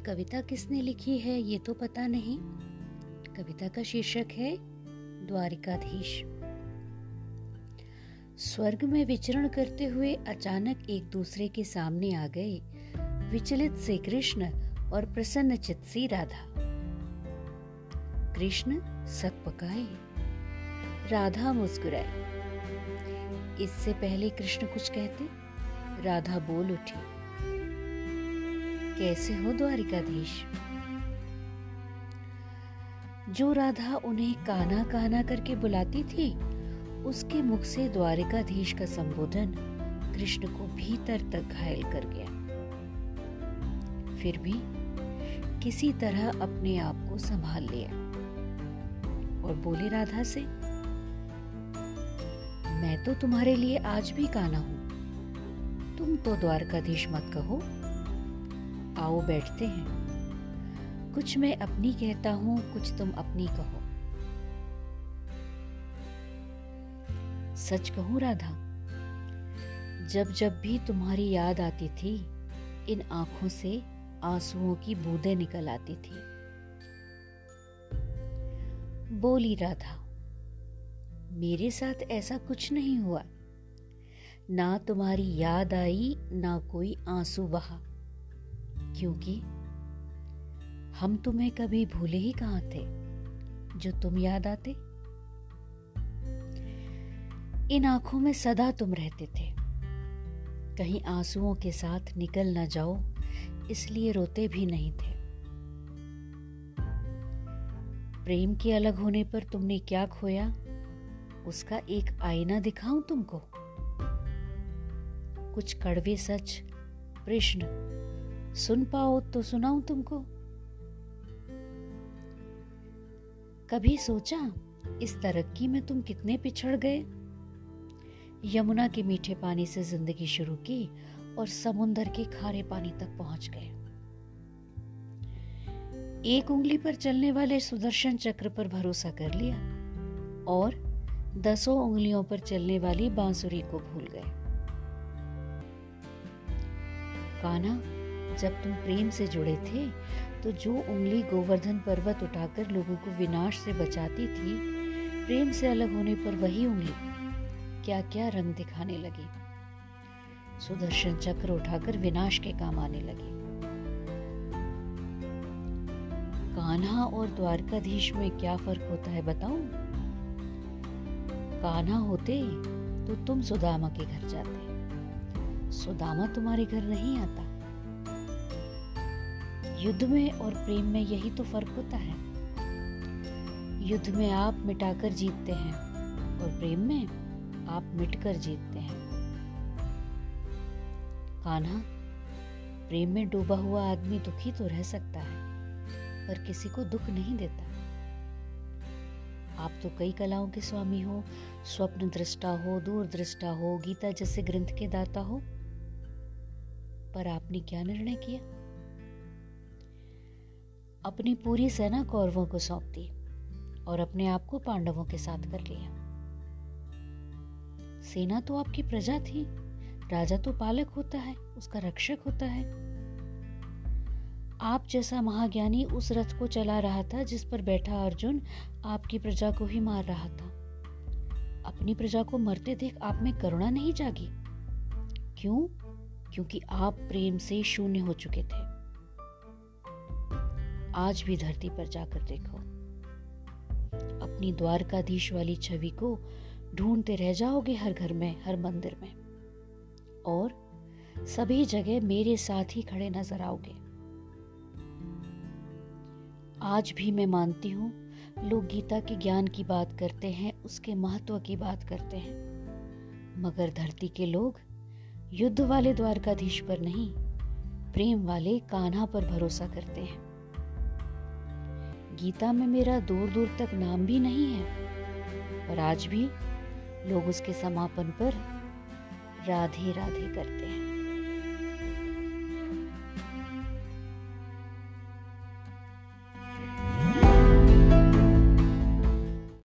कविता किसने लिखी है, ये तो पता नहीं। कविता का शीर्षक है, द्वारिकाधीश। स्वर्ग में विचरण करते हुए अचानक एक दूसरे के सामने आ गए, विचलित से कृष्ण और प्रसन्न चित सी राधा। कृष्ण सक पकाए। राधा मुस्कुराई इससे पहले कृष्ण कुछ कहते, राधा बोल उठी। कैसे हो द्वारिकाधीश? जो राधा उन्हें काना काना करके बुलाती थी, उसके मुख से द्वारिकाधीश का संबोधन कृष्ण को भीतर तक घायल कर गया। फिर भी किसी तरह अपने आप को संभाल लिया और बोले राधा से, मैं तो तुम्हारे लिए आज भी काना हूँ। तुम तो द्वारकाधीश मत कहो आओ बैठते हैं। कुछ मैं अपनी कहता हूँ, कुछ तुम अपनी कहो। सच कहूँ राधा, जब जब भी तुम्हारी याद आती थी, इन आँखों से आंसुओं की बूंदें निकल आती थी। बोली राधा, मेरे साथ ऐसा कुछ नहीं हुआ। ना तुम्हारी याद आई, ना कोई आँसू बहा। क्योंकि हम तुम्हें कभी भूले ही कहाँ थे, जो तुम याद आते। इन आँखों में सदा तुम रहते थे। कहीं आंसुओं के साथ निकल न जाओ, इसलिए रोते भी नहीं थे। प्रेम के अलग होने पर तुमने क्या खोया? उसका एक आईना दिखाऊँ तुमको? कुछ कड़वे सच, प्रश्न। सुन पाओ तो सुनाऊं तुमको। कभी सोचा, इस तरक्की में तुम कितने पिछड़ गए? यमुना के मीठे पानी से ज़िंदगी शुरू की और समुन्दर के खारे पानी तक पहुँच गए। एक उंगली पर चलने वाले सुदर्शन चक्र पर भरोसा कर लिया और दसों उंगलियों पर चलने वाली बांसुरी को भूल गए। काना जब तुम प्रेम से जुड़े थे तो जो उंगली गोवर्धन पर्वत उठाकर लोगों को विनाश से बचाती थी, प्रेम से अलग होने पर वही उंगली क्या क्या रंग दिखाने लगी। सुदर्शन चक्र उठाकर विनाश के काम आने लगी। कान्हा और द्वारकाधीश में क्या फ़र्क होता है बताऊँ? कान्हा होते तो तुम सुदामा के घर जाते। सुदामा तुम्हारे घर नहीं आता। युद्ध में और प्रेम में यही तो फ़र्क होता है। युद्ध में आप मिटाकर जीतते हैं और प्रेम में आप मिटकर जीतते हैं। कान्हा, प्रेम में डूबा हुआ आदमी दुखी तो रह सकता है, पर किसी को दुख नहीं देता। आप तो कई कलाओं के स्वामी हो, स्वप्न दृष्टा हो, दूर दृष्टा हो, गीता जैसे ग्रंथ के दाता हो। पर आपने क्या निर्णय किया? अपनी पूरी सेना कौरवों को सौंप दी और अपने आप को पांडवों के साथ कर लिया। सेना तो आपकी प्रजा थी, राजा तो पालक होता है, उसका रक्षक होता है। आप जैसा महाज्ञानी उस रथ को चला रहा था, जिस पर बैठा अर्जुन आपकी प्रजा को ही मार रहा था। अपनी प्रजा को मरते देख आप में करुणा नहीं जागी। क्यों? क्योंकि आप प्रेम से शून्य हो चुके थे। आज भी धरती पर जाकर देखो। अपनी द्वारकाधीश वाली छवि को ढूंढते रह जाओगे हर घर में, हर मंदिर में। और सभी जगह मेरे साथ ही खड़े नज़र आओगे। आज भी मैं मानती हूँ, लोग गीता के ज्ञान की बात करते हैं, उसके महत्व की बात करते हैं। मगर धरती के लोग युद्ध वाले द्वारकाधीश पर नहीं, प्रेम वाले कान्हा पर भरोसा करते हैं। गीता में मेरा दूर दूर तक नाम भी नहीं है। और आज भी लोग उसके समापन पर राधे राधे करते हैं।